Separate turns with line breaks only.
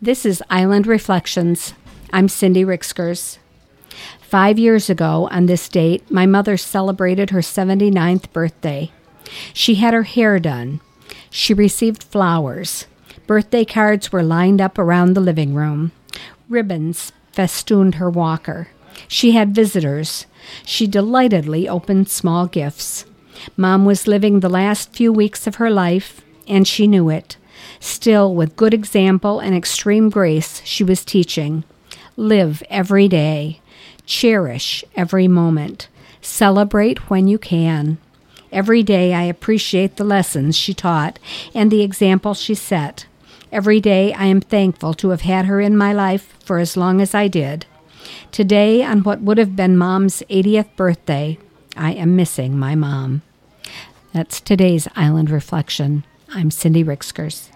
This is Island Reflections. I'm Cindy Ricksgers. Five years ago, on this date, my mother celebrated her 79th birthday. She had her hair done. She received flowers. Birthday cards were lined up around the living room. Ribbons festooned her walker. She had visitors. She delightedly opened small gifts. Mom was living the last few weeks of her life, and she knew it. Still, with good example and extreme grace, she was teaching. Live every day. Cherish every moment. Celebrate when you can. Every day I appreciate the lessons she taught and the example she set. Every day I am thankful to have had her in my life for as long as I did. Today, on what would have been Mom's 80th birthday, I am missing my mom. That's today's Island Reflection. I'm Cindy Ricksgers.